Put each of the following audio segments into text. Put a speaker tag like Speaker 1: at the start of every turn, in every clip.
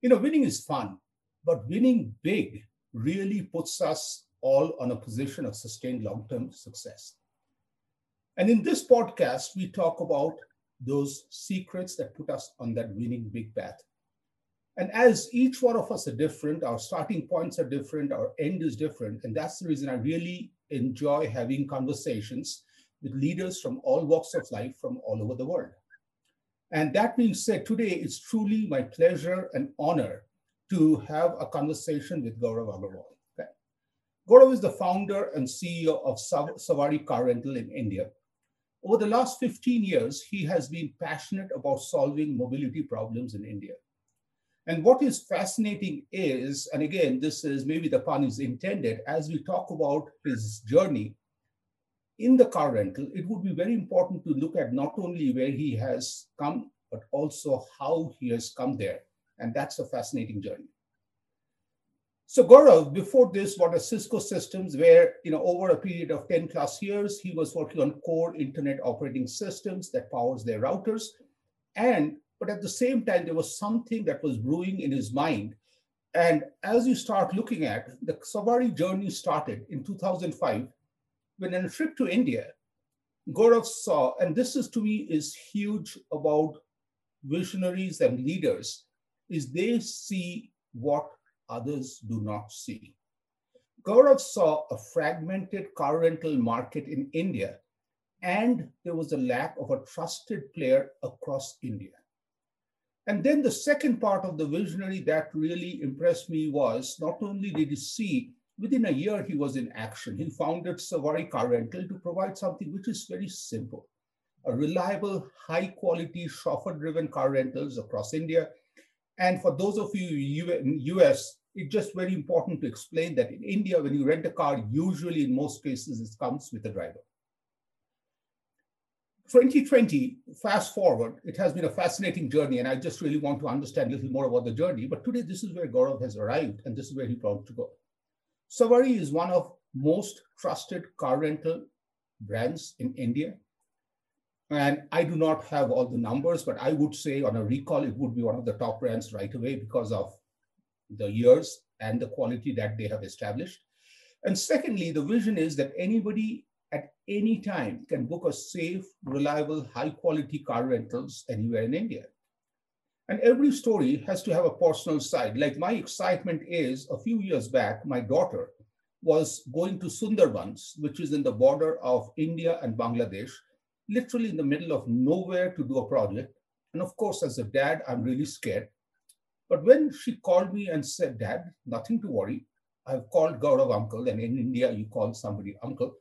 Speaker 1: You know, winning is fun, but winning big really puts us all on a position of sustained long term success. And in this podcast, we talk about those secrets that put us on that winning big path. And as each one of us are different, our starting points are different, our end is different. And that's the reason I really enjoy having conversations with leaders from all walks of life from all over the world. And that being said, today it's truly my pleasure and honor to have a conversation with Gaurav Agarwal. Okay. Gaurav is the founder and CEO of Savari Car Rental in India. Over the last 15 years, he has been passionate about solving mobility problems in India. And what is fascinating is, and again, this is maybe the pun is intended, as we talk about his journey in the car rental, it would be very important to look at not only where he has come, but also how he has come there. And that's a fascinating journey. So Gaurav, before this, what are Cisco systems where, you know, over a period of 10 plus years, he was working on core internet operating systems that powers their routers. And, but at the same time, there was something that was brewing in his mind. And as you start looking at, the Savari journey started in 2005 when on a trip to India, Gaurav saw, and this is to me is huge about visionaries and leaders, is they see what others do not see. Gaurav saw a fragmented car rental market in India, and there was a lack of a trusted player across India. And then the second part of the visionary that really impressed me was not only did he see Within a year, he was in action. He founded Savari Car Rental to provide something which is very simple a reliable, high quality, chauffeur driven car rentals across India. And for those of you in US, it's just very important to explain that in India, when you rent a car, usually in most cases, it comes with a driver. 2020, fast forward, it has been a fascinating journey, and I just really want to understand a little more about the journey. But today, this is where Gaurav has arrived, and this is where he plans to go. Savari is one of most trusted car rental brands in India. And I do not have all the numbers, but I would say on a recall, it would be one of the top brands right away because of the years and the quality that they have established. And secondly, the vision is that anybody at any time can book a safe, reliable, high quality car rentals anywhere in India. And every story has to have a personal side. Like my excitement is a few years back, my daughter was going to Sundarbans, which is in the border of India and Bangladesh, literally in the middle of nowhere to do a project. And of course, as a dad, I'm really scared. But when she called me and said, Dad, nothing to worry. I've called Gaurav uncle, and in India, you call somebody uncle,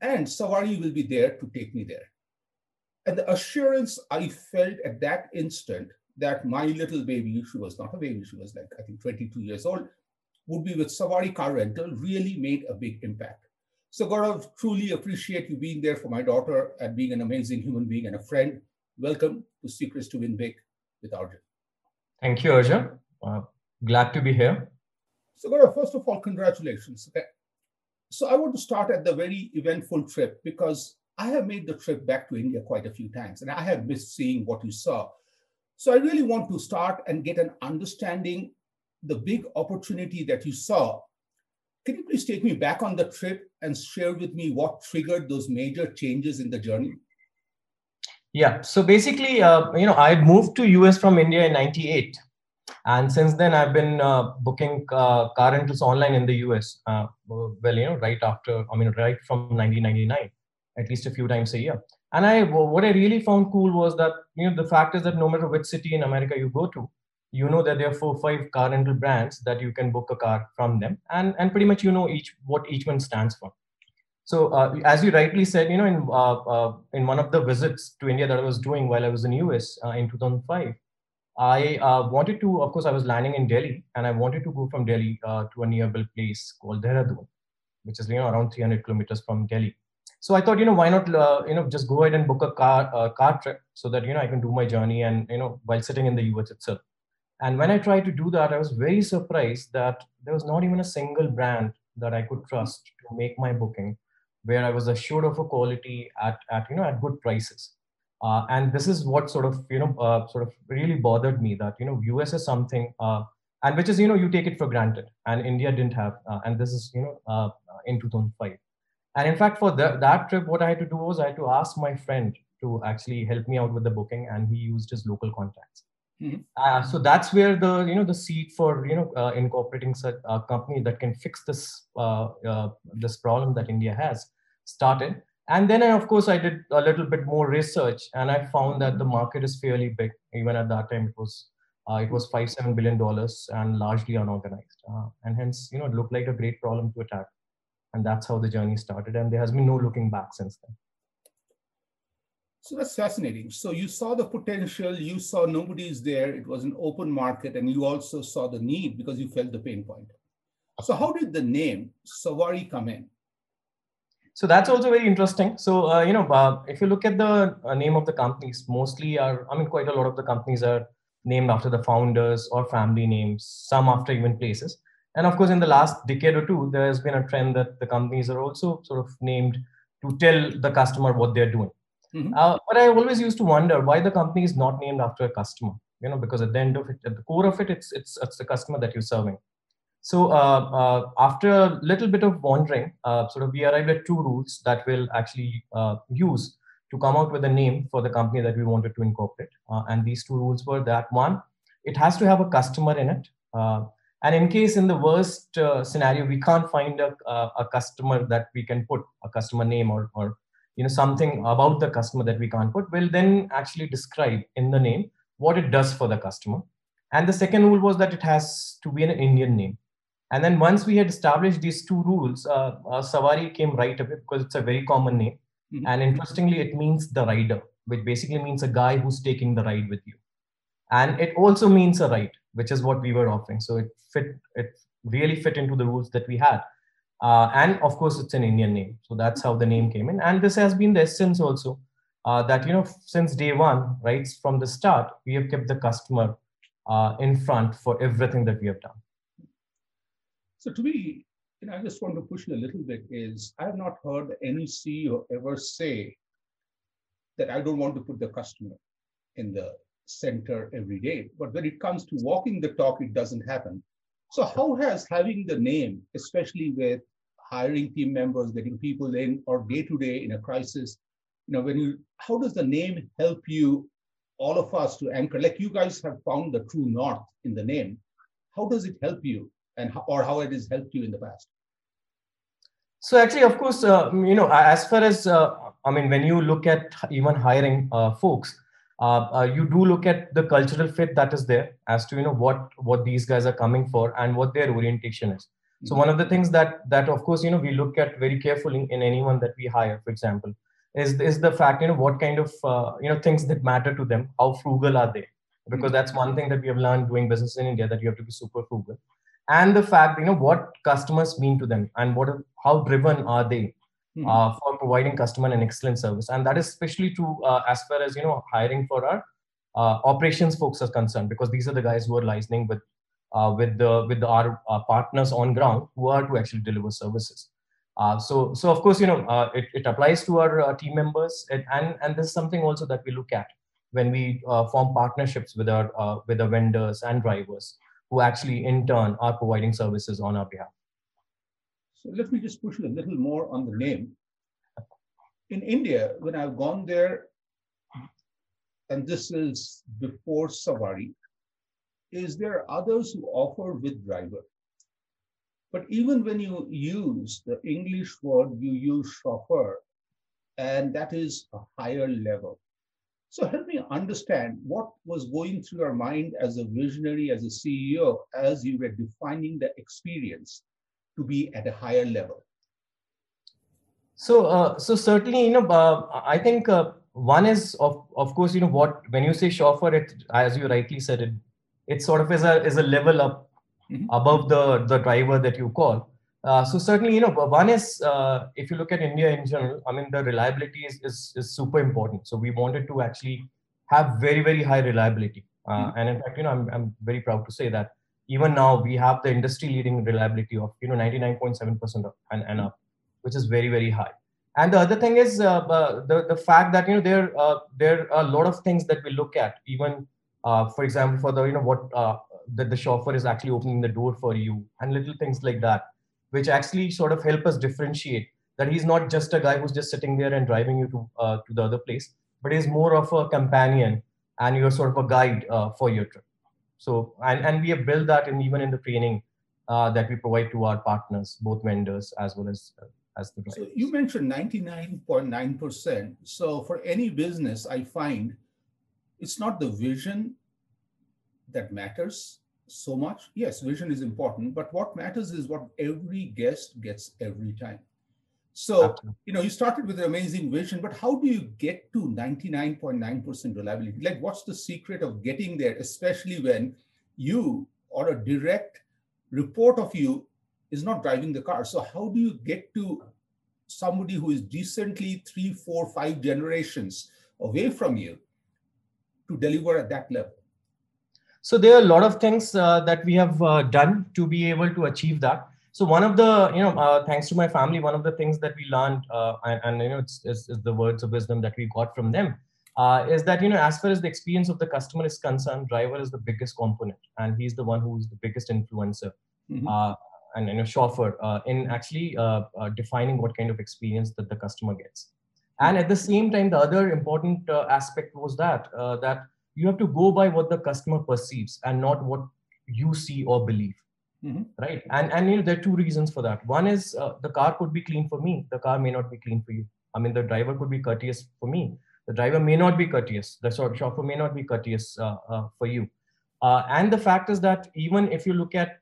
Speaker 1: and Savari will be there to take me there. And the assurance I felt at that instant that my little baby, she was not a baby, she was like, I think 22 years old, would be with Savari Car Rental really made a big impact. So Gaurav, truly appreciate you being there for my daughter and being an amazing human being and a friend. Welcome to Secrets to Win Big with Arjun.
Speaker 2: Thank you, Arjun. Uh, glad to be here.
Speaker 1: So Gaurav, first of all, congratulations. Okay. So I want to start at the very eventful trip because I have made the trip back to India quite a few times and I have missed seeing what you saw. So I really want to start and get an understanding the big opportunity that you saw. Can you please take me back on the trip and share with me what triggered those major changes in the journey?
Speaker 2: Yeah. So basically, uh, you know, I moved to US from India in '98, and since then I've been uh, booking uh, car rentals online in the US. Uh, well, you know, right after, I mean, right from 1999, at least a few times a year and i what i really found cool was that you know the fact is that no matter which city in america you go to you know that there are four five car rental brands that you can book a car from them and and pretty much you know each what each one stands for so uh, as you rightly said you know in uh, uh, in one of the visits to india that i was doing while i was in us uh, in 2005 I uh, wanted to, of course, I was landing in Delhi, and I wanted to go from Delhi uh, to a nearby place called Dehradun, which is you know around 300 kilometers from Delhi. So I thought, you know, why not, uh, you know, just go ahead and book a car uh, car trip so that you know I can do my journey and you know while sitting in the US itself. And when I tried to do that, I was very surprised that there was not even a single brand that I could trust to make my booking, where I was assured of a quality at, at you know at good prices. Uh, and this is what sort of you know uh, sort of really bothered me that you know US is something uh, and which is you know you take it for granted and India didn't have uh, and this is you know in 2005. And in fact, for the, that trip, what I had to do was I had to ask my friend to actually help me out with the booking, and he used his local contacts. Mm-hmm. Uh, so that's where the you know the seed for you know uh, incorporating such a company that can fix this uh, uh, this problem that India has started. And then I, of course I did a little bit more research, and I found that the market is fairly big. Even at that time, it was uh, it was five seven billion dollars and largely unorganized, uh, and hence you know it looked like a great problem to attack. And that's how the journey started, and there has been no looking back since then.
Speaker 1: So that's fascinating. So you saw the potential, you saw nobody's there, it was an open market, and you also saw the need because you felt the pain point. So, how did the name Savari come in?
Speaker 2: So that's also very interesting. So uh, you know, uh, if you look at the uh, name of the companies, mostly are I mean, quite a lot of the companies are named after the founders or family names. Some after even places. And of course, in the last decade or two, there has been a trend that the companies are also sort of named to tell the customer what they're doing. Mm-hmm. Uh, but I always used to wonder why the company is not named after a customer. You know, because at the end of it, at the core of it, it's it's it's the customer that you're serving. So uh, uh, after a little bit of wandering, uh, sort of we arrived at two rules that we'll actually uh, use to come out with a name for the company that we wanted to incorporate. Uh, and these two rules were that one, it has to have a customer in it. And in case in the worst scenario, we can't find a, a customer that we can put a customer name or, or you know something about the customer that we can't put we'll then actually describe in the name what it does for the customer. And the second rule was that it has to be an indian name. And then once we had established these two rules uh, uh, savari came right away because it's a very common name. Mm-hmm. and interestingly it means the rider which basically means a guy who's taking the ride with you and it also means a right which is what we were offering so it fit it really fit into the rules that we had uh, and of course, it's an Indian name. So that's how the name came in. And this has been the essence also uh, that, you know, since day one, right, from the start, we have kept the customer uh, in front for everything that we have done.
Speaker 1: So to me, you know, I just want to push you a little bit is I have not heard any CEO ever say that I don't want to put the customer in the center every day. But when it comes to walking the talk, it doesn't happen. So how has having the name, especially with hiring team members, getting people in, or day to day in a crisis, you know, when you, how does the name help you, all of us to anchor? Like you guys have found the true north in the name. How does it help you, and how, or how it has helped you in the past?
Speaker 2: So actually, of course, uh, you know, as far as uh, I mean, when you look at even hiring uh, folks, uh, uh, you do look at the cultural fit that is there as to you know what what these guys are coming for and what their orientation is mm-hmm. so one of the things that that of course you know we look at very carefully in anyone that we hire for example is is the fact you know what kind of uh, you know things that matter to them how frugal are they because mm-hmm. that's one thing that we have learned doing business in india that you have to be super frugal and the fact you know what customers mean to them and what how driven are they mm-hmm. uh, for providing customer an excellent service. And that is especially true uh, as far as you know hiring for our uh, operations folks are concerned because these are the guys who are licensing with uh, with the with the, our uh, partners on ground who are to actually deliver services. Uh, so so of course you know it, it applies to our team members. And, and and this is something also that we look at when we form partnerships with our with the vendors and drivers who actually in turn are providing services on our behalf
Speaker 1: so let me just push a little more on the name. In India, when I've gone there, and this is before Savari, is there others who offer with driver? But even when you use the English word, you use chauffeur, and that is a higher level. So help me understand what was going through your mind as a visionary, as a CEO, as you were defining the experience to be at a higher level?
Speaker 2: So, uh, so certainly, you know, uh, I think uh, one is of of course you know what when you say chauffeur it as you rightly said it it sort of is a is a level up mm-hmm. above the the driver that you call uh, so certainly you know one is uh, if you look at india in general i mean the reliability is, is is super important so we wanted to actually have very very high reliability uh, mm-hmm. and in fact you know I'm, I'm very proud to say that even now we have the industry leading reliability of you know 99.7% and, and up which is very very high. And the other thing is uh, uh, the the fact that you know there uh, there are a lot of things that we look at. Even uh, for example for the you know what uh, that the chauffeur is actually opening the door for you and little things like that which actually sort of help us differentiate that he's not just a guy who's just sitting there and driving you to uh, to the other place but he's more of a companion and you're sort of a guide for your trip so and and we have built that in even in the training uh, that we provide to our partners both vendors as well as uh, as the
Speaker 1: So you mentioned 99.9%. So for any business, I find it's not the vision that matters so much. Yes, vision is important, but what matters is what every guest gets every time. So, Absolutely. you know, you started with an amazing vision, but how do you get to 99.9% reliability? Like, what's the secret of getting there, especially when you or a direct report of you is not driving the car. So how do you get to somebody who is decently three, four, five generations away from you to deliver at that level?
Speaker 2: So there are a lot of things uh, that we have uh, done to be able to achieve that. So one of the, you know, uh, thanks to my family, one of the things that we learned, uh, and, and, you know, it's, it's, it's, the words of wisdom that we got from them, uh, is that you know, as far as the experience of the customer is concerned, driver is the biggest component, and he's the one who's the biggest influencer. Mm-hmm. Uh, and you know, chauffeur uh, in actually uh, uh, defining what kind of experience that the customer gets. And at the same time, the other important aspect was that that you have to go by what the customer perceives and not what you see or believe. Mm-hmm. right? And and you know there are two reasons for that. One is uh, the car could be clean for me. The car may not be clean for you. I mean the driver could be courteous for me. The driver may not be courteous. The chauffeur may not be courteous uh, uh, for you. And the fact is that even if you look at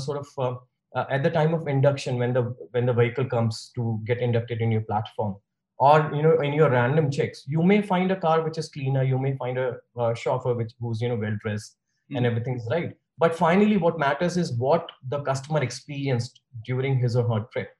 Speaker 2: sort of uh, at the time of induction when the when the vehicle comes to get inducted in your platform or you know in your random checks you may find a car which is cleaner. You may find a, a chauffeur which who's you know well dressed mm-hmm. and everything's right but finally what matters is what the customer experienced during his or her trip.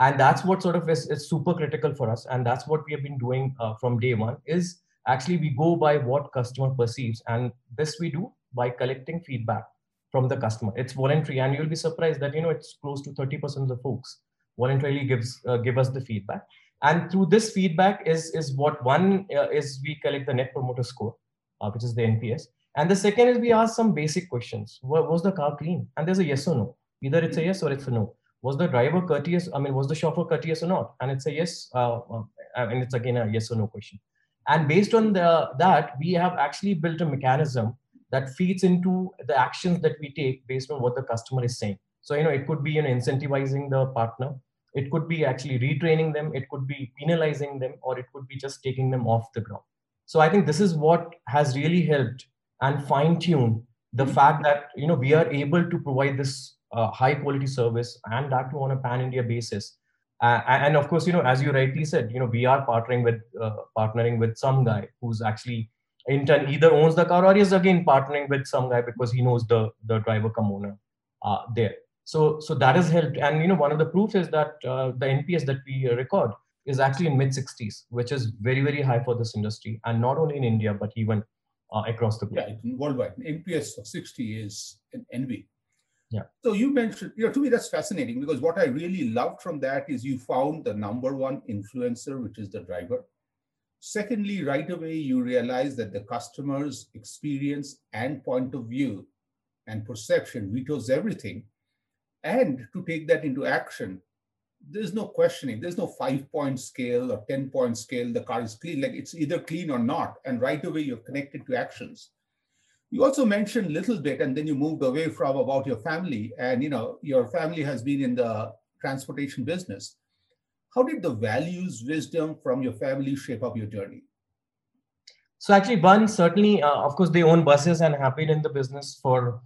Speaker 2: And that's what sort of is, is super critical for us. And that's what we have been doing uh, from day one is actually we go by what customer perceives. And this we do by collecting feedback from the customer. It's voluntary, and you'll be surprised that you know it's close to 30% of the folks voluntarily gives uh, give us the feedback. And through this feedback is is what one uh, is we collect the net promoter score, uh, which is the NPS, and the second is we ask some basic questions. Was the car clean? And there's a yes or no. Either it's a yes or it's a no. Was the driver courteous? I mean, was the chauffeur courteous or not? And it's a yes, uh, uh, and it's again a yes or no question. And based on the, that, we have actually built a mechanism that feeds into the actions that we take based on what the customer is saying. So, you know, it could be you know, incentivizing the partner, it could be actually retraining them, it could be penalizing them, or it could be just taking them off the ground. So I think this is what has really helped and fine-tune the mm-hmm. fact that you know we are able to provide this uh, high quality service and that too on a pan-India basis. Uh, and of course, you know, as you rightly said, you know, we are partnering with uh, partnering with some guy who's actually in turn either owns the car or is again partnering with some guy because he knows the the driver come owner uh, there so so that has helped and you know one of the proofs is that uh, the nps that we record is actually in mid 60s which is very very high for this industry and not only in india but even uh, across the globe.
Speaker 1: Yeah worldwide. Nps of 60 is an envy
Speaker 2: yeah.
Speaker 1: So you mentioned you know to me that's fascinating because what i really loved from that is you found the number one influencer which is the driver. Secondly, right away, you realize that the customer's experience and point of view and perception vetoes everything. And to take that into action, there's no questioning. There's no five point scale or 10 point scale. The car is clean. Like it's either clean or not. And right away, you're connected to actions. You also mentioned little bit, and then you moved away from about your family. And you know, your family has been in the transportation business. How did the values, wisdom from your family shape up your journey?
Speaker 2: So actually, one certainly, uh, of course, they own buses and have been in the business for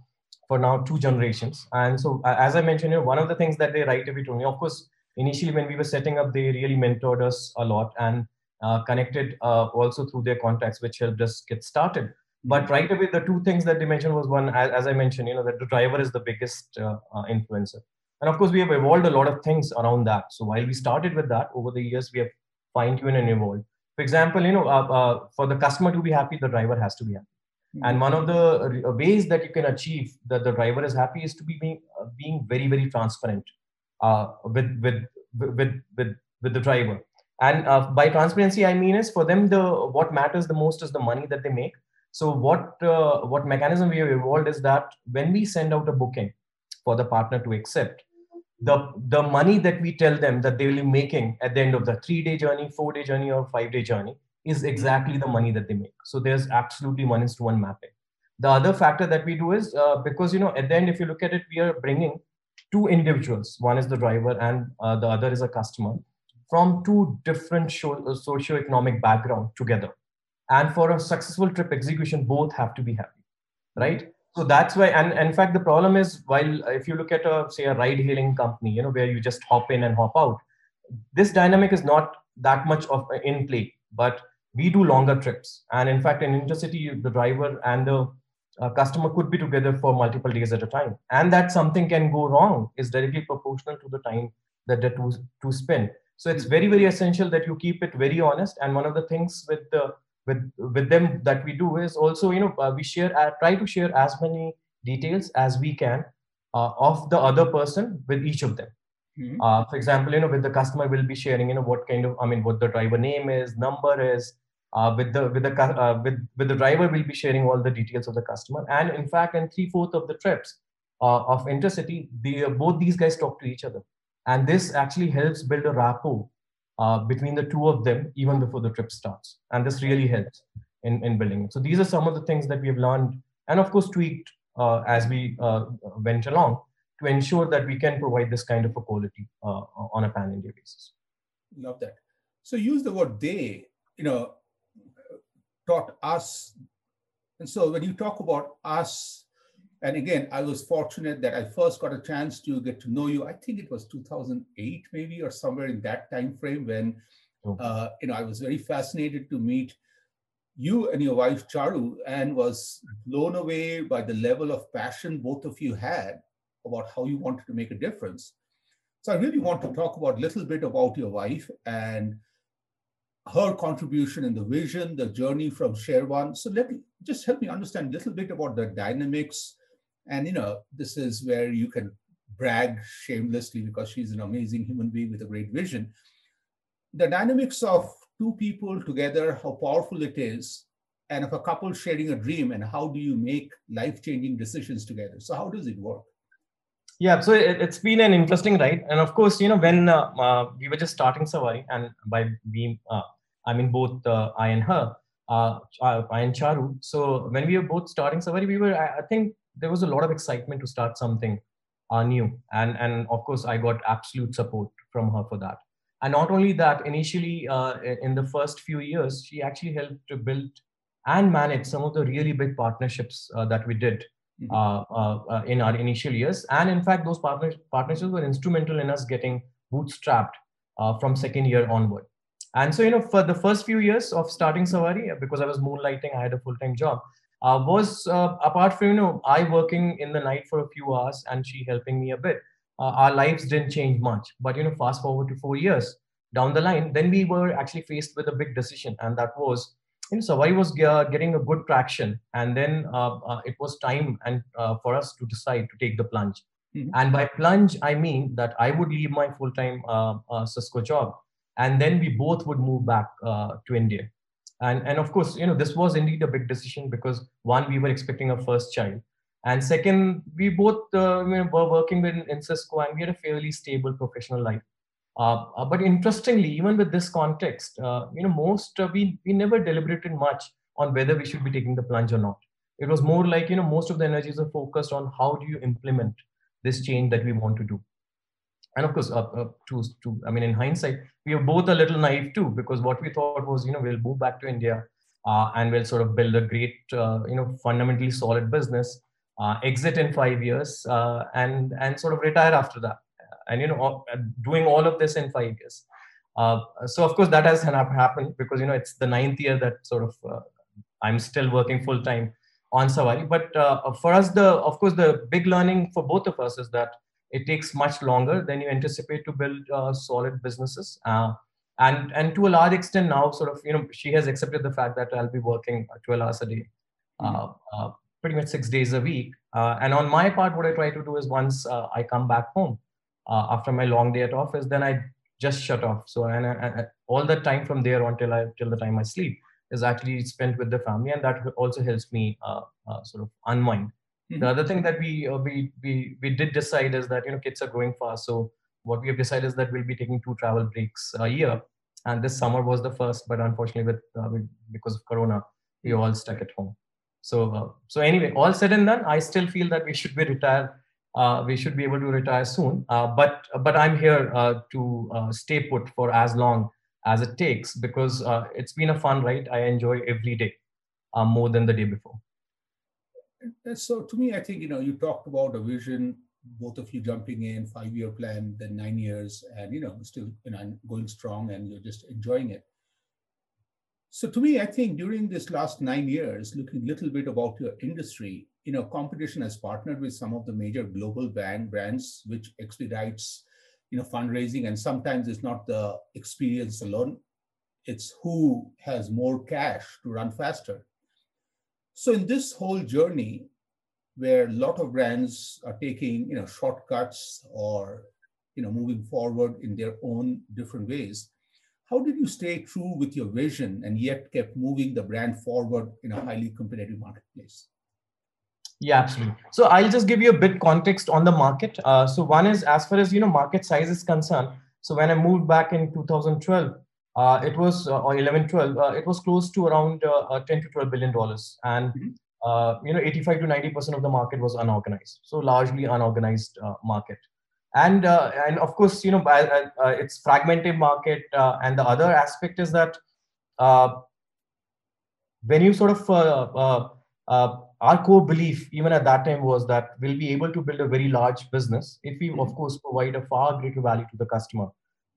Speaker 2: for now two generations. And so, as I mentioned, you know, one of the things that they right away told me, of course, initially when we were setting up, they really mentored us a lot, and uh, connected uh, also through their contacts, which helped us get started. But right away, the two things that they mentioned was one, as, as I mentioned, you know, that the driver is the biggest uh, uh, influencer. And of course, we have evolved a lot of things around that. So while we started with that, over the years, we have fine-tuned and evolved. For example, you know, uh, uh, for the customer to be happy, the driver has to be happy. Mm-hmm. And one of the ways that you can achieve that the driver is happy is to be being, uh, being very, very transparent with, with, with, with, with the driver. And by transparency, I mean is for them, the what matters the most is the money that they make so what uh, what mechanism we have evolved is that when we send out a booking for the partner to accept, the the money that we tell them that they will be making at the end of the three day journey, four day journey, or five day journey is exactly the money that they make. So there's absolutely one is to one mapping. The other factor that we do is uh, because you know at the end, if you look at it, we are bringing two individuals. One is the driver, and uh, the other is a customer from two different uh, socio-economic background together. And for a successful trip execution both have to be happy right? So that's why and, and in fact the problem is while uh, if you look at a say a ride hailing company you know where you just hop in and hop out this dynamic is not that much of uh, in play. But we do longer trips. And in fact in intercity the driver and the uh, customer could be together for multiple days at a time. And that something can go wrong is directly proportional to the time that the two, two spend. So it's very very essential that you keep it very honest. And one of the things with the with with them that we do is also you know uh, we share uh, try to share as many details as we can uh, of the other person with each of them. Mm-hmm. For example you know with the customer we'll be sharing you know what kind of i mean what the driver name is number is uh, with the with the uh, with with the driver will be sharing all the details of the customer and in fact in three fourth of the trips of intercity the both these guys talk to each other and this actually helps build a rapport uh, between the two of them even before the trip starts. And this really helps in, in building it. So these are some of the things that we have learned and of course tweaked uh, as we uh, went along to ensure that we can provide this kind of a quality uh, on a pan-India basis.
Speaker 1: Love that. So use the word they, you know, taught us. And so when you talk about us and again, I was fortunate that I first got a chance to get to know you. I think it was 2008, maybe, or somewhere in that time frame when, uh, you know, I was very fascinated to meet you and your wife Charu, and was blown away by the level of passion both of you had about how you wanted to make a difference. So I really want to talk about a little bit about your wife and her contribution in the vision, the journey from Share1. So let me just help me understand a little bit about the dynamics and you know, this is where you can brag shamelessly because she's an amazing human being with a great vision. The dynamics of two people together, how powerful it is, and of a couple sharing a dream, and how do you make life-changing decisions together? So how does it work?
Speaker 2: Yeah, so it, has been an interesting ride, and of course, you know, when uh, uh, we were just starting Savari, and by we, uh, I mean both uh, I and her, uh, I and Charu. So when we were both starting Savari, we were, I, I think, there was a lot of excitement to start something uh, new. And and of course i got absolute support from her for that. And not only that initially in the first few years she actually helped to build and manage some of the really big partnerships that we did Uh, uh, uh, in our initial years. And in fact those partner- partnerships were instrumental in us getting bootstrapped from second year onward. And so you know for the first few years of starting Savari because i was moonlighting i had a full-time job uh, was uh, apart from you know I working in the night for a few hours and she helping me a bit. Uh, our lives didn't change much, but you know, fast forward to four years down the line, then we were actually faced with a big decision, and that was you know, Savari was getting a good traction, and then uh, uh, it was time and uh, for us to decide to take the plunge. Mm-hmm. And by plunge, I mean that I would leave my full-time Cisco job, and then we both would move back to India. And and of course you know this was indeed a big decision because one we were expecting a first child. And second we both uh, were working in, in cisco and we had a fairly stable professional life uh, uh, but interestingly even with this context uh, you know most uh, we we never deliberated much on whether we should be taking the plunge or not. It was more like you know most of the energies are focused on how do you implement this change that we want to do. And of course uh, to, to i mean in hindsight we were both a little naive too because what we thought was you know we'll move back to india and we'll sort of build a great you know fundamentally solid business exit in five years and and sort of retire after that and you know doing all of this in five years Uh, so of course that has happened because you know it's the ninth year that sort of uh, I'm still working full time on Savari. But uh, for us, the of course the big learning for both of us is that it takes much longer than you anticipate to build uh, solid businesses. Uh, and and to a large extent now, sort of you know she has accepted the fact that I'll be working 12 hours a day, mm-hmm. pretty much six days a week. and on my part, what I try to do is once I come back home after my long day at office, then I just shut off. So and, and all the time from there until I till the time I sleep is actually spent with the family, and that also helps me uh, uh, sort of unwind. Mm-hmm. The other thing that we uh, we we we did decide is that you know kids are growing fast, so what we have decided is that we'll be taking two travel breaks a year, and this summer was the first, but unfortunately with, uh, with because of Corona, we all stuck at home. So uh, so anyway, all said and done, I still feel that we should be retired uh, we should be able to retire soon. Uh, but but I'm here uh, to uh, stay put for as long as it takes because uh, it's been a fun ride. I enjoy every day uh, more than the day before.
Speaker 1: So to me, I think you know you talked about a vision, both of you jumping in, five-year plan, then nine years, and you know still you know going strong, and you're just enjoying it. So to me, I think during this last nine years, looking a little bit about your industry, you know, competition has partnered with some of the major global brand brands, which expedites, you know, fundraising. And sometimes it's not the experience alone; it's who has more cash to run faster. So in this whole journey, where a lot of brands are taking, you know, shortcuts or, you know, moving forward in their own different ways, how did you stay true with your vision and yet kept moving the brand forward in a highly competitive marketplace?
Speaker 2: Yeah, absolutely. So I'll just give you a bit context on the market. Uh, so one is as far as you know market size is concerned. So when I moved back in 2012, uh, it was uh, or 11, 12, uh, it was close to around uh, uh, 10 to 12 billion dollars, and mm-hmm. you know 85 to 90 percent of the market was unorganized. So largely unorganized market and uh, and of course you know uh, it's fragmented market uh, and the other aspect is that uh, when you sort of uh, uh, our core belief even at that time was that we'll be able to build a very large business if we of mm-hmm. course provide a far greater value to the customer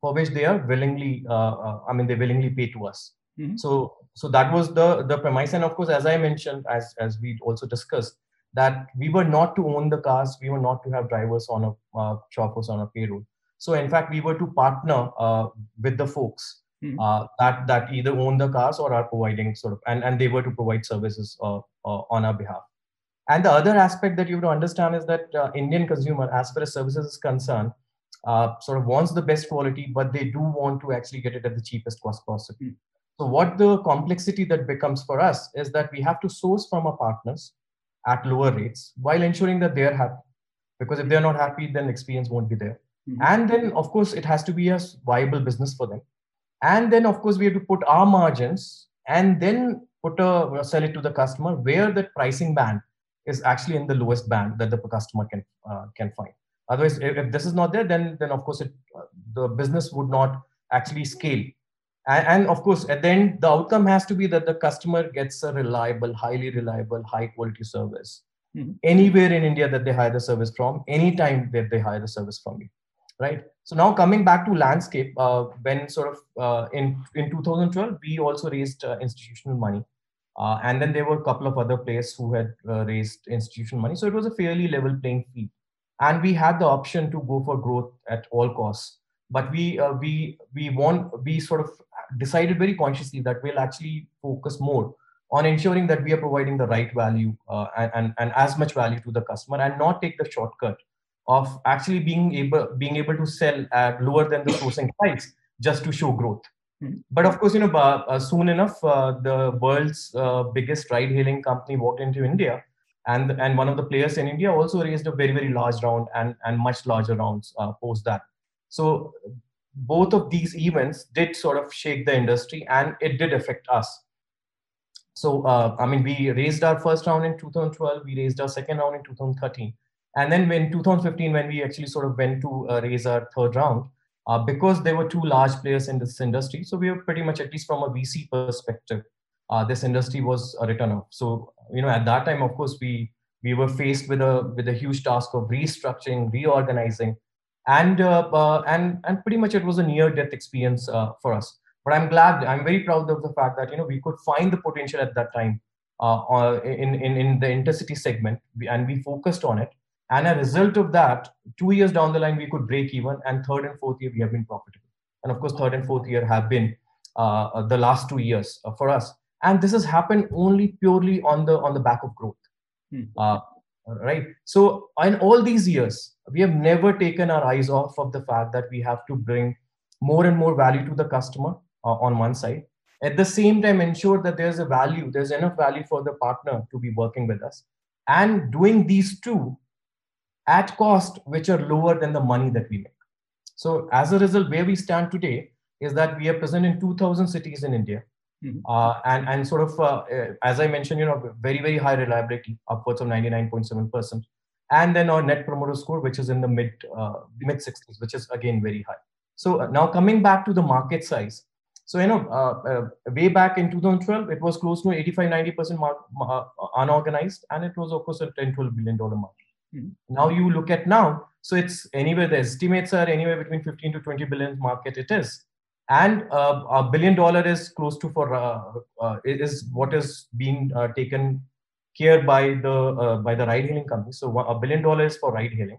Speaker 2: for which they are willingly i mean they willingly pay to us mm-hmm. so so that was the the premise and of course as i mentioned as as we also discussed that we were not to own the cars, we were not to have drivers on a uh, chauffeurs on a payroll. So in fact, we were to partner uh, with the folks mm-hmm. uh, that that either own the cars or are providing sort of, and, and they were to provide services uh, uh, on our behalf. And the other aspect that you have to understand is that uh, Indian consumer, as far as services is concerned, sort of wants the best quality, but they do want to actually get it at the cheapest cost possible. Mm-hmm. So what the complexity that becomes for us is that we have to source from our partners at lower rates while ensuring that they're happy. Because if they're not happy, then experience won't be there. Mm-hmm. And then, of course, it has to be a viable business for them. And then, of course, we have to put our margins and then put a sell it to the customer where that pricing band is actually in the lowest band that the customer can uh, can find. Otherwise, if, if, this is not there, then then of course it, uh, the business would not actually scale and, and, of course at the end the outcome has to be that the customer gets a reliable highly reliable high quality service mm-hmm. anywhere in india that they hire the service from anytime that they hire the service from you right? So now coming back to landscape uh, when sort of uh, in in 2012 we also raised uh, institutional money. Uh, and then there were a couple of other players who had uh, raised institutional money. So it was a fairly level playing field. And we had the option to go for growth at all costs. But we uh, we we want we sort of decided very consciously that we'll actually focus more on ensuring that we are providing the right value and, and, and as much value to the customer and not take the shortcut of actually being able being able to sell at lower than the sourcing price just to show growth mm-hmm. but of course you know uh, soon enough uh, the world's uh, biggest ride hailing company walked into india and and one of the players in india also raised a very very large round and and much larger rounds uh, post that so both of these events did sort of shake the industry and it did affect us. So, uh, I mean, we raised our first round in 2012, we raised our second round in 2013. And then in 2015, when we actually sort of went to uh, raise our third round, uh, because there were two large players in this industry, so we were pretty much, at least from a VC perspective, uh, this industry was a written off. So, you know, at that time, of course, we we were faced with a with a huge task of restructuring, reorganizing, and uh, uh, and and pretty much it was a near death experience uh, for us but i'm glad i'm very proud of the fact that you know we could find the potential at that time uh, in, in in the intercity segment and we focused on it and a result of that two years down the line we could break even and third and fourth year we have been profitable. And of course third and fourth year have been uh, the last two years uh, for us. And this has happened only purely on the on the back of growth. Hmm. uh, right? So in all these years we have never taken our eyes off of the fact that we have to bring more and more value to the customer uh, on one side. At the same time ensure that there's a value there's enough value for the partner to be working with us. And doing these two at cost which are lower than the money that we make so as a result where we stand today is that we are present in 2000 cities in india Mm-hmm. Uh, and and sort of uh, uh, as I mentioned, you know, very very high reliability, upwards of 99.7 percent, and then our net promoter score, which is in the mid uh, mid 60s, which is again very high. So uh, now coming back to the market size, so you know, uh, way back in 2012, it was close to 85 90 percent unorganized, and it was of course a 10 12 billion dollar market. Mm-hmm. Now you look at now, so it's anywhere the estimates are anywhere between 15 to 20 billion market it is. And uh, a billion dollar is close to for uh, uh, is what is being uh, taken care by the uh, by the ride hailing company. So a billion dollars for ride hailing.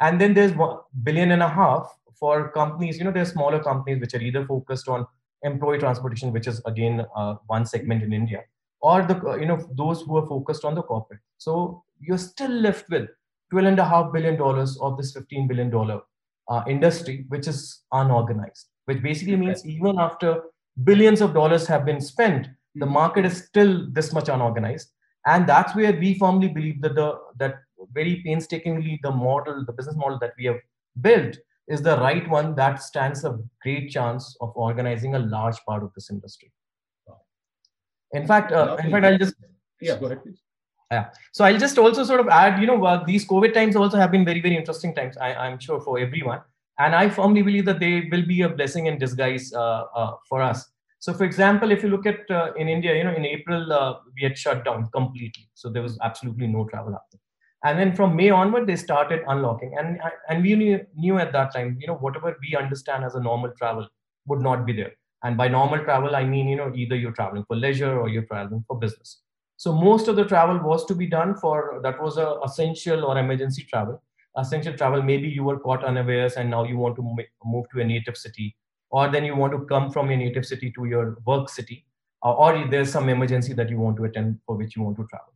Speaker 2: And then there's one billion and a half for companies you know there's smaller companies which are either focused on employee transportation which is again uh, one segment in india or the you know those who are focused on the corporate. So you're still left with 12 and a half billion dollars of this 15 billion dollar industry which is unorganized which basically means even after billions of dollars have been spent, the market is still this much unorganized. And that's where we firmly believe that the that very painstakingly the model, the business model that we have built is the right one that stands a great chance of organizing a large part of this industry. In fact, uh, in fact, I'll just
Speaker 1: yeah, go ahead, please.
Speaker 2: Yeah. So I'll just also sort of add, you know, uh, these COVID times also have been very, very interesting times. I, I'm sure for everyone. And i firmly believe that they will be a blessing in disguise uh, uh, for us. So for example if you look at uh, in india you know in april uh, we had shut down completely. So there was absolutely no travel happening. And then from may onward they started unlocking. And and we knew, knew at that time you know whatever we understand as a normal travel would not be there. And by normal travel i mean you know either you're traveling for leisure or you're traveling for business so most of the travel was to be done for that was a essential or emergency travel. Essential travel maybe you were caught unawares and now you want to move to a native city or then you want to come from your native city to your work city uh, or there's some emergency that you want to attend for which you want to travel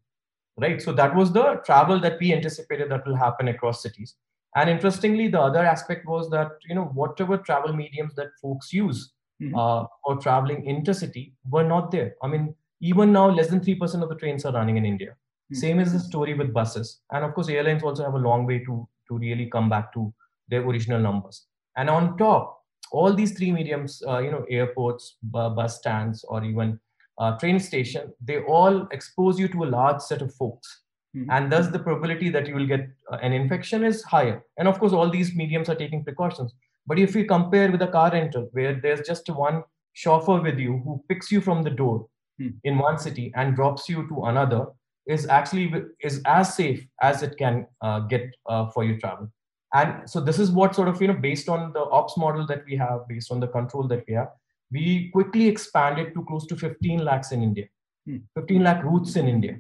Speaker 2: right? So that was the travel that we anticipated that will happen across cities. And interestingly the other aspect was that you know whatever travel mediums that folks use mm-hmm. uh, for traveling intercity were not there. I mean even now less than 3% of the trains are running in india Hmm. Same is the story with buses. And of course, airlines also have a long way to, to really come back to their original numbers. And on top, all these three mediums, uh, you know, airports, bus stands, or even uh, train station, they all expose you to a large set of folks. Mm-hmm. And thus, the probability that you will get uh, an infection is higher. And of course, all these mediums are taking precautions. But if you compare with a car rental, where there's just one chauffeur with you who picks you from the door mm-hmm. in one city and drops you to another, is actually is as safe as it can uh, get uh, for your travel and so this is what sort of you know based on the ops model that we have based on the control that we have we quickly expanded to close to 15 lakhs in india hmm. 15 lakh routes in india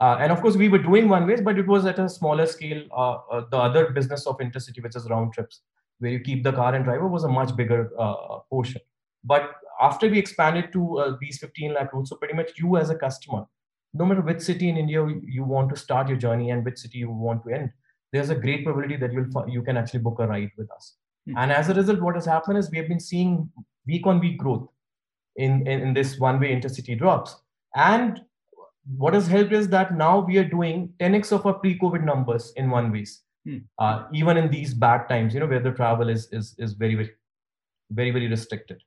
Speaker 2: uh, and of course we were doing one ways but it was at a smaller scale uh, uh, the other business of intercity which is round trips where you keep the car and driver was a much bigger uh, portion but after we expanded to these 15 lakh routes so pretty much you as a customer no matter which city in India you want to start your journey and which city you want to end, there's a great probability that you'll you can actually book a ride with us. Mm-hmm. And as a result, what has happened is we have been seeing week on week growth in, in, in this one way intercity drops. And what has helped is that now we are doing 10x of our pre-COVID numbers in one ways. Hmm. Uh, even in these bad times, you know, where the travel is is is very, very, very, very restricted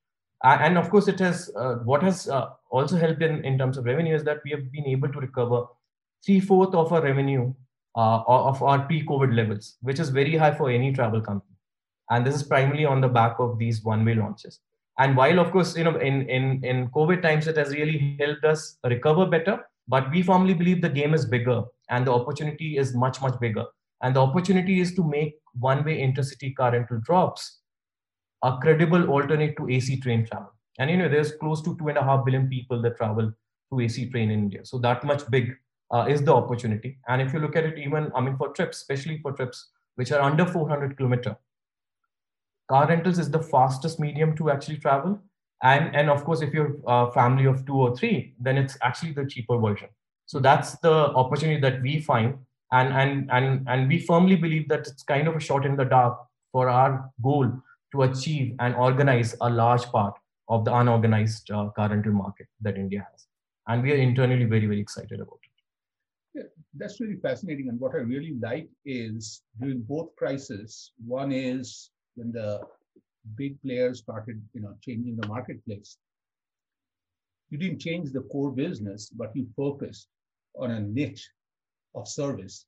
Speaker 2: and of course it has uh, what has uh, also helped in, in terms of revenue is that we have been able to recover three-fourth of our revenue uh, of our pre-covid levels which is very high for any travel company. And this is primarily on the back of these one-way launches. And while of course you know in in in covid times it has really helped us recover better but we firmly believe the game is bigger and the opportunity is much much bigger. And the opportunity is to make one-way intercity car rental drops a credible alternate to AC train travel. And you know, there's close to two and a half billion people that travel through AC train in India. So that much big uh, is the opportunity. And if you look at it, even I mean, for trips, especially for trips which are under 400 kilometer, car rentals is the fastest medium to actually travel. And and of course, if you're a family of two or three, then it's actually the cheaper version. So that's the opportunity that we find, and and and and we firmly believe that it's kind of a shot in the dark for our goal to achieve and organize a large part of the unorganized uh, car rental market that India has. And we are internally very, very excited about it.
Speaker 1: Yeah, that's really fascinating. And what I really like is during both crises, one is when the big players started, you know, changing the marketplace. You didn't change the core business, but you focused on a niche of service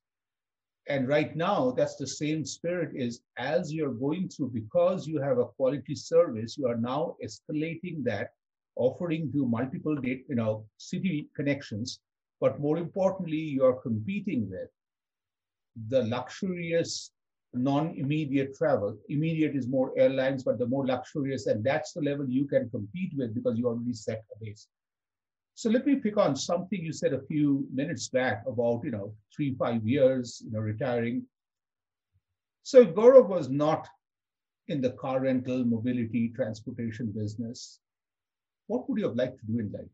Speaker 1: and right now that's the same spirit is as you're going through because you have a quality service you are now escalating that offering to multiple date, you know city connections. But more importantly you're competing with the luxurious non-immediate travel. Immediate is more airlines but the more luxurious and that's the level you can compete with because you already set a base so let me pick on something you said a few minutes back about, you know, three, five years, you know, retiring. So if Gaurav was not in the car rental, mobility, transportation business, what would you have liked to do in life?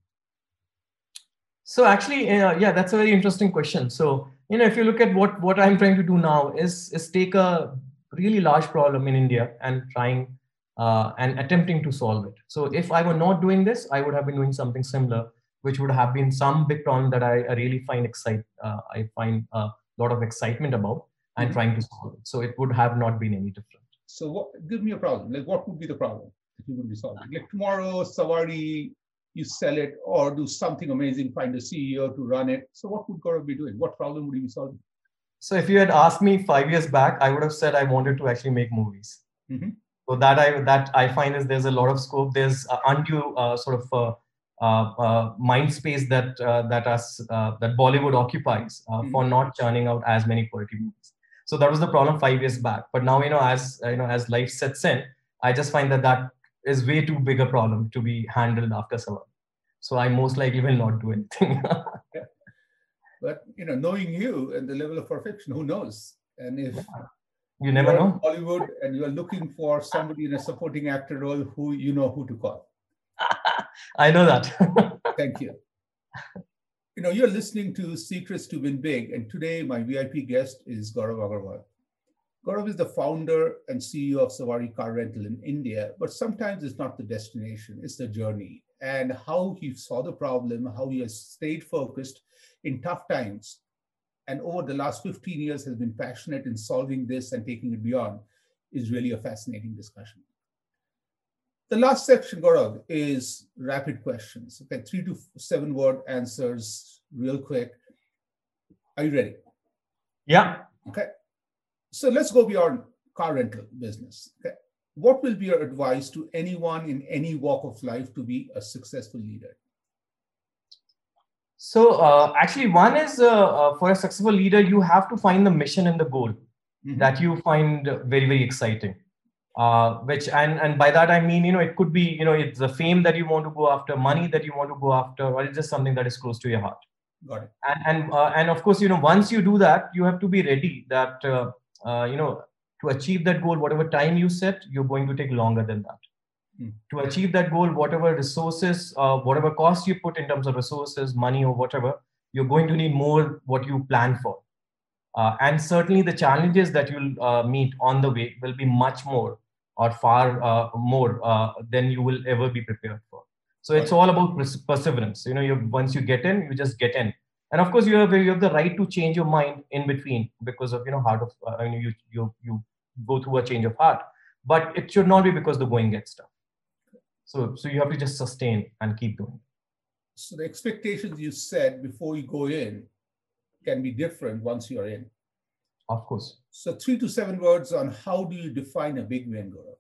Speaker 2: So actually, uh, yeah, that's a very interesting question. So you know, if you look at what what I'm trying to do now is is take a really large problem in India and trying uh, and attempting to solve it. So if I were not doing this, I would have been doing something similar which would have been some big problem that I, I really find excite uh, I find a lot of excitement about and mm-hmm. trying to solve it. So it would have not been any different.
Speaker 1: So what, give me a problem. Like what would be the problem that you would be solving? Like tomorrow, Savari, you sell it or do something amazing, find a CEO to run it. So what would Gaurav be doing? What problem would he be solving?
Speaker 2: So if you had asked me five years back, I would have said I wanted to actually make movies. Mm-hmm. So that I that I find is there's a lot of scope. There's undue uh, sort of uh, Uh, uh, mind space that uh, that us uh, that Bollywood occupies mm-hmm. for not churning out as many quality movies. So that was the problem five years back. But now you know, as you know, as life sets in, I just find that that is way too big a problem to be handled after Savari. So I most likely will not do anything.
Speaker 1: but you know, knowing you and the level of perfection, who knows? And if
Speaker 2: you never know
Speaker 1: Hollywood and you are looking for somebody in a supporting actor role, who you know who to call.
Speaker 2: I know that.
Speaker 1: Thank you. You know, you're listening to Secrets to Win Big, and today my VIP guest is Gaurav Agarwal. Gaurav is the founder and CEO of Savari Car Rental in India, but sometimes it's not the destination, it's the journey and how he saw the problem, how he has stayed focused in tough times, and over the last 15 years has been passionate in solving this and taking it beyond is really a fascinating discussion. The last section, Gaurav, is rapid questions. Okay, three to seven word answers, real quick. Are you ready?
Speaker 2: Yeah.
Speaker 1: Okay. So let's go beyond car rental business. Okay. What will be your advice to anyone in any walk of life to be a successful leader?
Speaker 2: So uh, actually, one is uh, uh, for a successful leader, you have to find the mission and the goal mm-hmm. that you find very very exciting uh, which and and by that i mean you know it could be you know it's the fame that you want to go after money that you want to go after or it's just something that is close to your heart.
Speaker 1: Got it.
Speaker 2: And and uh, and of course you know once you do that you have to be ready that uh, uh you know to achieve that goal whatever time you set you're going to take longer than that. Hmm. to achieve that goal whatever resources uh, whatever cost you put in terms of resources money or whatever you're going to need more what you plan for. Uh, and certainly the challenges that you'll meet on the way will be much more or far uh, more uh, than you will ever be prepared for. So it's all about perseverance. You know, you once you get in, you just get in. And of course, you have you have the right to change your mind in between because of you know heart of uh, I mean, you you you go through a change of heart, but it should not be because the going gets tough. So so you have to just sustain and keep doing.
Speaker 1: So the expectations you set before you go in can be different once you're in.
Speaker 2: Of course.
Speaker 1: So three to seven words on how do you define a big win, Gaurav?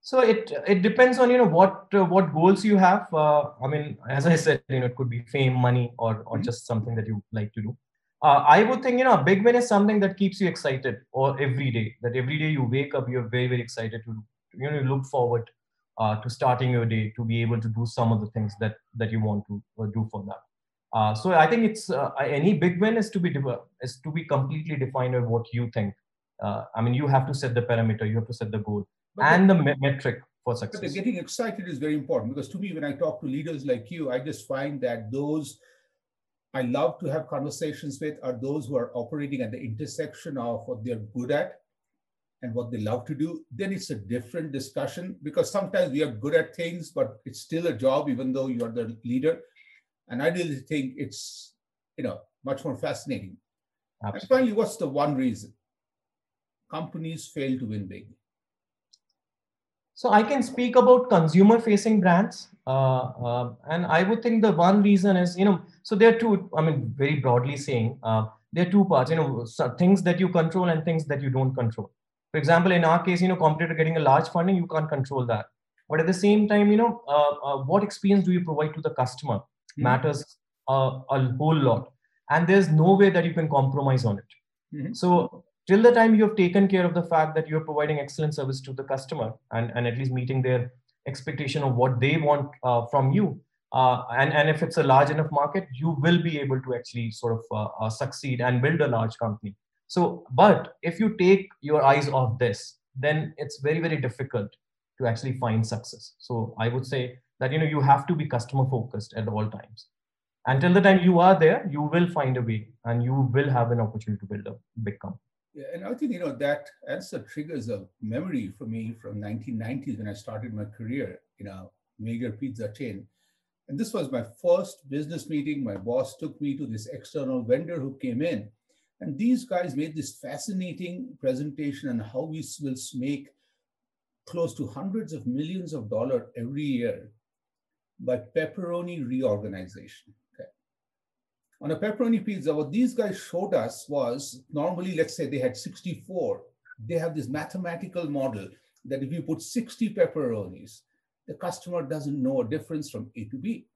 Speaker 2: So it it depends on you know what uh, what goals you have. Uh, I mean, as I said, you know, it could be fame, money, or or mm-hmm. just something that you like to do. uh, I would think you know a big win is something that keeps you excited or every day. That every day you wake up, you're very very excited to you know look forward uh, to starting your day to be able to do some of the things that that you want to uh, do for that. Uh, so I think it's uh, any big win is to be is to be completely defined by what you think. Uh, I mean, you have to set the parameter, you have to set the goal but and the, the metric for success.
Speaker 1: But getting excited is very important because to me, when I talk to leaders like you, I just find that those I love to have conversations with are those who are operating at the intersection of what they're good at and what they love to do. Then it's a different discussion because sometimes we are good at things, but it's still a job, even though you're the leader. And I really think it's, you know, much more fascinating. Absolutely. And finally, what's the one reason companies fail to win big?
Speaker 2: So I can speak about consumer-facing brands, uh, uh, and I would think the one reason is, you know, so there are two. I mean, very broadly saying, uh, there are two parts. You know, things that you control and things that you don't control. For example, in our case, you know, competitor getting a large funding, you can't control that. But at the same time, you know, uh, uh, what experience do you provide to the customer mm-hmm. matters uh, a whole lot, and there's no way that you can compromise on it. Mm-hmm. So till the time you have taken care of the fact that you're providing excellent service to the customer and, and at least meeting their expectation of what they want uh, from you uh, and, and if it's a large enough market you will be able to actually sort of uh, uh succeed and build a large company so but if you take your eyes off this then it's very very difficult to actually find success so i would say that you know you have to be customer focused at all times until the time you are there you will find a way and you will have an opportunity to build a big company
Speaker 1: yeah, and I think you know that answer triggers a memory for me from 1990s when I started my career in a major pizza chain. And this was my first business meeting. My boss took me to this external vendor who came in. And these guys made this fascinating presentation on how we will make close to hundreds of millions of dollars every year by pepperoni reorganization on a pepperoni pizza, what these guys showed us was normally, let's say they had 64. They have this mathematical model that if you put 60 pepperonis, the customer doesn't know a difference from A to B.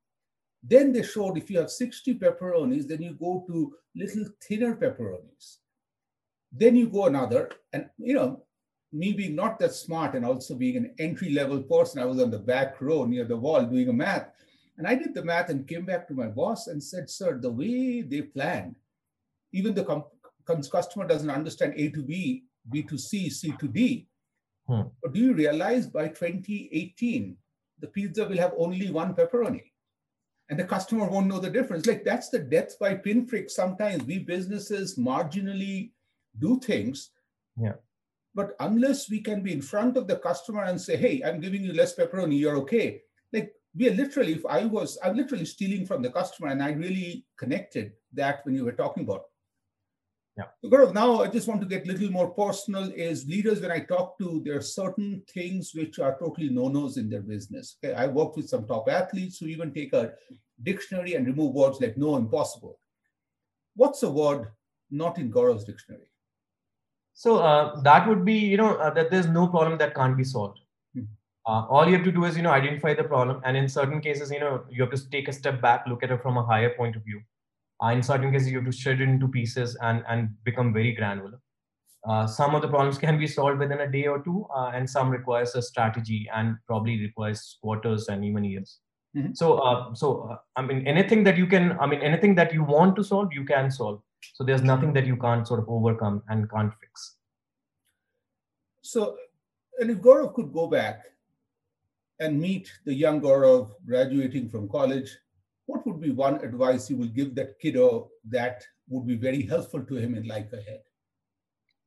Speaker 1: Then they showed if you have 60 pepperonis, then you go to little thinner pepperonis. Then you go another, and you know, me being not that smart and also being an entry level person, I was on the back row near the wall doing a math. And I did the math and came back to my boss and said, Sir, the way they planned, even the com- customer doesn't understand A to B, B to C, C to D. Hmm. But do you realize by 2018, the pizza will have only one pepperoni? And the customer won't know the difference. Like that's the death by pinprick. Sometimes we businesses marginally do things.
Speaker 2: Yeah.
Speaker 1: But unless we can be in front of the customer and say, hey, I'm giving you less pepperoni, you're okay. Like we are literally, if I was, I'm literally stealing from the customer, and I really connected that when you were talking about.
Speaker 2: Yeah.
Speaker 1: Gaurav, now I just want to get a little more personal. Is leaders when I talk to, there are certain things which are totally no-nos in their business. Okay, I worked with some top athletes who even take a dictionary and remove words like no, impossible. What's a word not in Gaurav's dictionary?
Speaker 2: So uh, that would be, you know, uh, that there's no problem that can't be solved. Uh, all you have to do is you know identify the problem and in certain cases you know you have to take a step back look at it from a higher point of view. Uh, in certain cases you have to shred it into pieces and and become very granular. Uh, some of the problems can be solved within a day or two uh, and some requires a strategy and probably requires quarters and even years. Mm-hmm. so uh, so uh, i mean anything that you can i mean anything that you want to solve you can solve so there's nothing that you can't sort of overcome and can't fix
Speaker 1: so and if Gaurav could go back and meet the young Gaurav graduating from college, what would be one advice you will give that kiddo that would be very helpful to him in life ahead?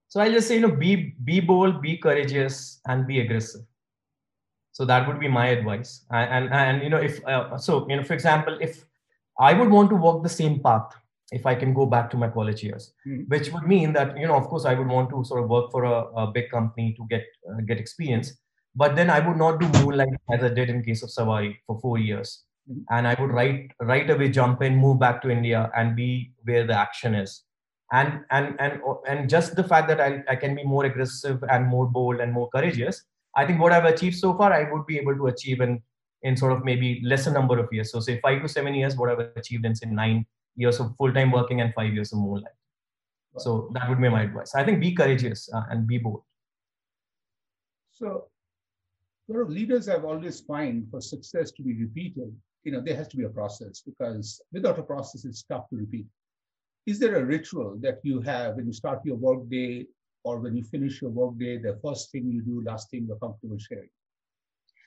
Speaker 2: So I'll just say, you know, be be bold, be courageous, and be aggressive. So that would be my advice. And and, and you know, if uh, so, you know, for example, if I would want to walk the same path, if I can go back to my college years, mm-hmm. which would mean that you know, of course, I would want to sort of work for a, a big company to get uh, get experience but then I would not do moonlight as I did in case of Savari for four years. Mm-hmm. And I would right right away jump in, move back to India, and be where the action is. And and and and just the fact that I, I can be more aggressive and more bold and more courageous, I think what I've achieved so far, I would be able to achieve in in sort of maybe lesser number of years. So say five to seven years, what I've achieved in say nine years of full-time working and five years of moonlight. So that would be my advice. I think be courageous uh, and be bold.
Speaker 1: So, sort of leaders have always find for success to be repeated, you know, there has to be a process because without a process, it's tough to repeat. Is there a ritual that you have when you start your workday or when you finish your workday, the first thing you do, last thing you're comfortable sharing?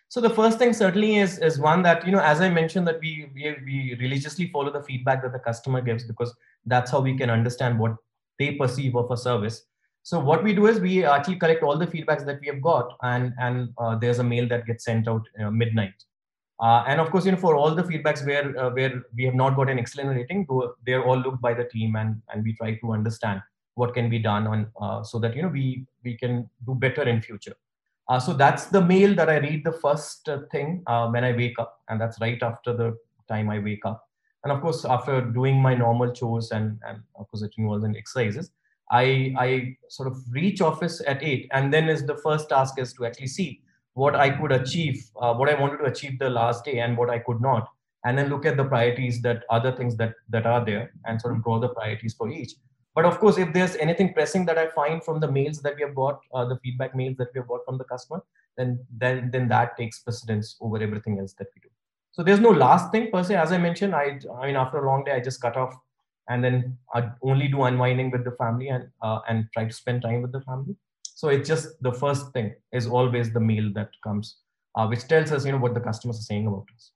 Speaker 2: So the first thing certainly is is one that you know, as I mentioned, that we we, we religiously follow the feedback that the customer gives because that's how we can understand what they perceive of a service. So what we do is we actually collect all the feedbacks that we have got, and and uh, there's a mail that gets sent out midnight. Uh, and of course, you know, for all the feedbacks where uh, where we have not got an excellent rating, they're all looked by the team, and and we try to understand what can be done on uh, so that you know we we can do better in future. Uh, so that's the mail that I read the first uh, thing uh, when I wake up, and that's right after the time I wake up. And of course, after doing my normal chores and, and of course, it involves in exercises, I, I sort of reach office at eight, and then is the first task is to actually see what I could achieve, uh, what I wanted to achieve the last day, and what I could not, and then look at the priorities that other things that that are there, and sort of draw the priorities for each but of course, if there's anything pressing that I find from the mails that we have got, uh, the feedback mails that we have got from the customer, then then then that takes precedence over everything else that we do. So there's no last thing per se. As I mentioned, I I mean after a long day, I just cut off and then I only do unwinding with the family and uh, and try to spend time with the family. So it's just the first thing is always the mail that comes, uh, which tells us you know what the customers are saying about us.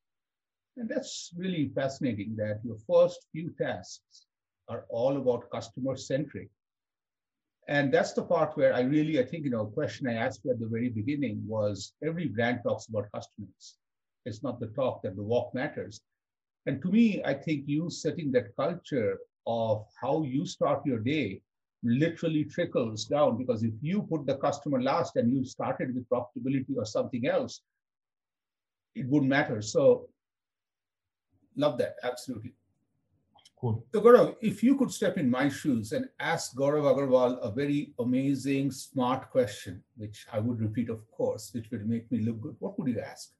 Speaker 1: And that's really fascinating that your first few tasks are all about customer centric. And that's the part where I really, I think, you know, a question I asked you at the very beginning was every brand talks about customers. It's not the talk that the walk matters. And to me, I think you setting that culture of how you start your day literally trickles down because if you put the customer last and you started with profitability or something else, it wouldn't matter. So love that, absolutely.
Speaker 2: Cool.
Speaker 1: So Gaurav, if you could step in my shoes and ask Gaurav Agarwal a very amazing, smart question, which I would repeat, of course, which would make me look good, what would you ask?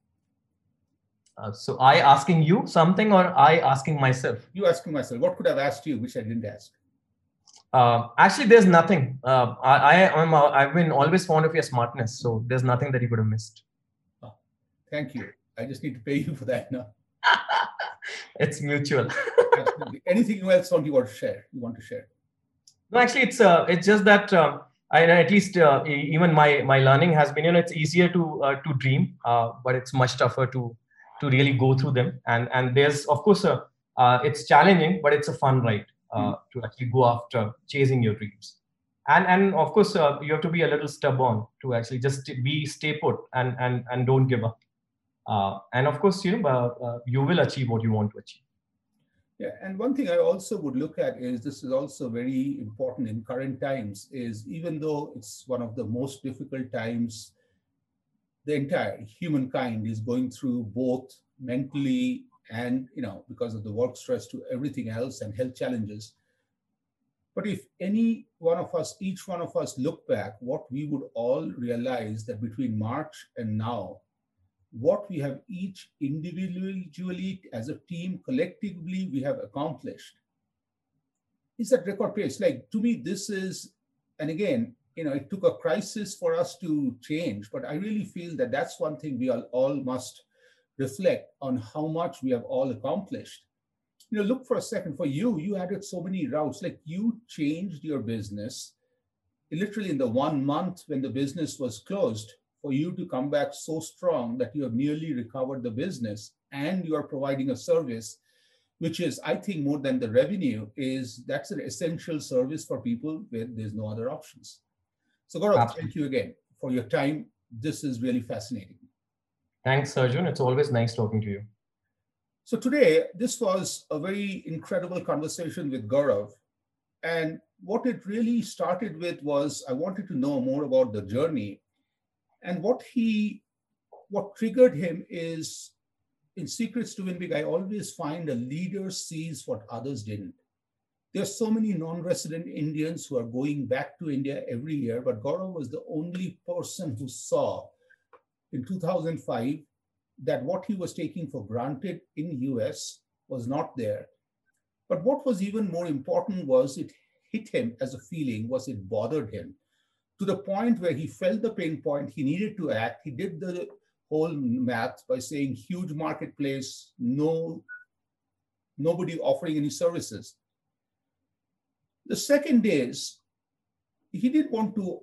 Speaker 2: Uh, so I asking you something or I asking myself?
Speaker 1: You asking myself. What could I have asked you, which I didn't ask?
Speaker 2: Uh, actually, there's nothing. Uh, I, I am. Uh, I've been always fond of your smartness, so there's nothing that you could have missed.
Speaker 1: Oh, thank you. I just need to pay you for that now.
Speaker 2: it's mutual.
Speaker 1: Anything else want to share? You want to share?
Speaker 2: No, actually, it's uh, it's just that uh, I at least uh, even my my learning has been you know it's easier to uh, to dream, uh, but it's much tougher to to really go through them. And and there's of course a, uh, it's challenging, but it's a fun ride mm. to actually go after chasing your dreams. And and of course you have to be a little stubborn to actually just be stay put and and and don't give up. Uh, and of course, you know uh, uh, you will achieve what you want to achieve.
Speaker 1: Yeah, and one thing I also would look at is this is also very important in current times is even though it's one of the most difficult times the entire humankind is going through both mentally and you know because of the work stress to everything else and health challenges but if any one of us each one of us look back what we would all realize that between march and now what we have each individually as a team collectively we have accomplished. Is that record pace like to me this is and again you know it took a crisis for us to change but i really feel that that's one thing we all, all must reflect on how much we have all accomplished. You know look for a second for you you added so many routes. Like you changed your business literally in the one month when the business was closed for you to come back so strong that you have nearly recovered the business and you are providing a service which is i think more than the revenue is that's an essential service for people where there's no other options. So Gaurav, thank you again for your time. This is really fascinating.
Speaker 2: Thanks arjun. It's always nice talking to you.
Speaker 1: So today this was a very incredible conversation with Gaurav. And what it really started with was i wanted to know more about the journey and what he, what triggered him is in Secrets to Win Big, I always find a leader sees what others didn't. There are so many non-resident Indians who are going back to India every year, but Gaurav was the only person who saw in 2005 that what he was taking for granted in US was not there. But what was even more important was it hit him as a feeling, was it bothered him to the point where he felt the pain point, he needed to act. He did the whole math by saying huge marketplace, no nobody offering any services. The second is he didn't want to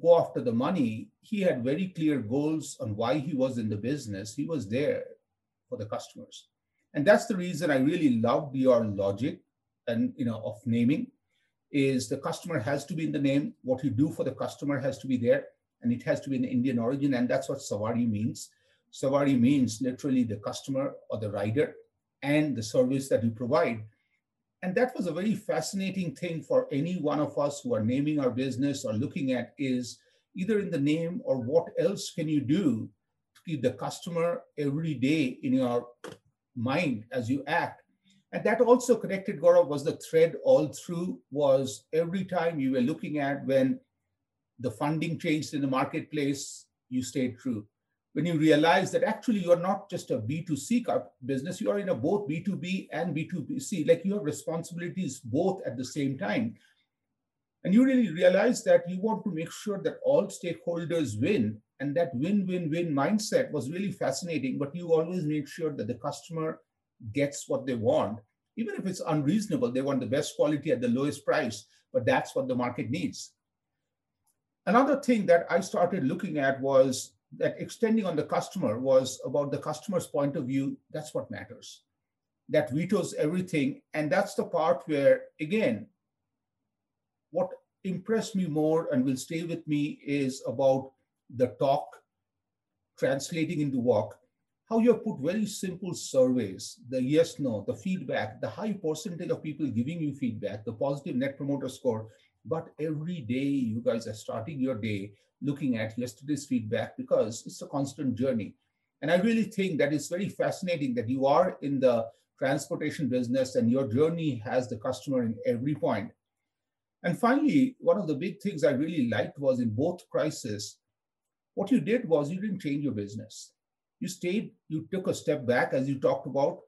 Speaker 1: go after the money. He had very clear goals on why he was in the business. He was there for the customers. And that's the reason I really loved your logic and you know of naming is the customer has to be in the name. What you do for the customer has to be there and it has to be an Indian origin. And that's what Savari means. Savari means literally the customer or the rider and the service that you provide. And that was a very fascinating thing for any one of us who are naming our business or looking at is either in the name or what else can you do to keep the customer every day in your mind as you act. And that also connected, Gaurav, was the thread all through was every time you were looking at when the funding changed in the marketplace, you stayed true when you realize that actually you're not just a B2C business, you are in a both B2B and B2C, like you have responsibilities both at the same time. And you really realize that you want to make sure that all stakeholders win. And that win win win mindset was really fascinating. But you always make sure that the customer gets what they want, even if it's unreasonable. They want the best quality at the lowest price, but that's what the market needs. Another thing that I started looking at was that extending on the customer was about the customer's point of view. That's what matters. That vetoes everything. And that's the part where, again, what impressed me more and will stay with me is about the talk translating into walk. How you have put very simple surveys, the yes, no, the feedback, the high percentage of people giving you feedback, the positive net promoter score. But every day you guys are starting your day looking at yesterday's feedback because it's a constant journey. And I really think that it's very fascinating that you are in the transportation business and your journey has the customer in every point. And finally, one of the big things I really liked was in both crises, what you did was you didn't change your business. You stayed, you took a step back, as you talked about.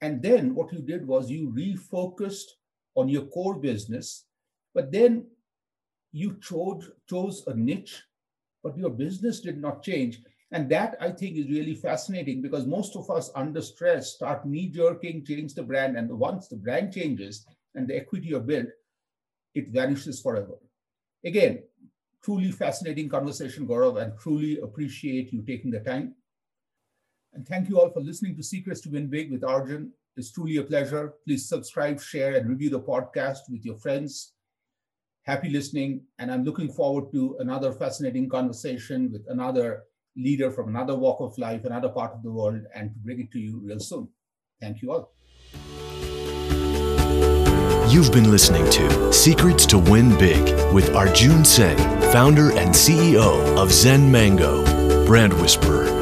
Speaker 1: And then what you did was you refocused on your core business, but then you chose, chose a niche, but your business did not change. And that I think is really fascinating because most of us under stress start knee jerking, change the brand. And once the brand changes and the equity you built, it vanishes forever. Again, truly fascinating conversation, Gaurav, and truly appreciate you taking the time. And thank you all for listening to Secrets to Win Big with Arjun. It's truly a pleasure. Please subscribe, share, and review the podcast with your friends happy listening. And I'm looking forward to another fascinating conversation with another leader from another walk of life, another part of the world, and to bring it to you real soon. Thank you all.
Speaker 3: You've been listening to Secrets to Win Big with Arjun Sen, founder and CEO of Zen Mango, brand whisperer,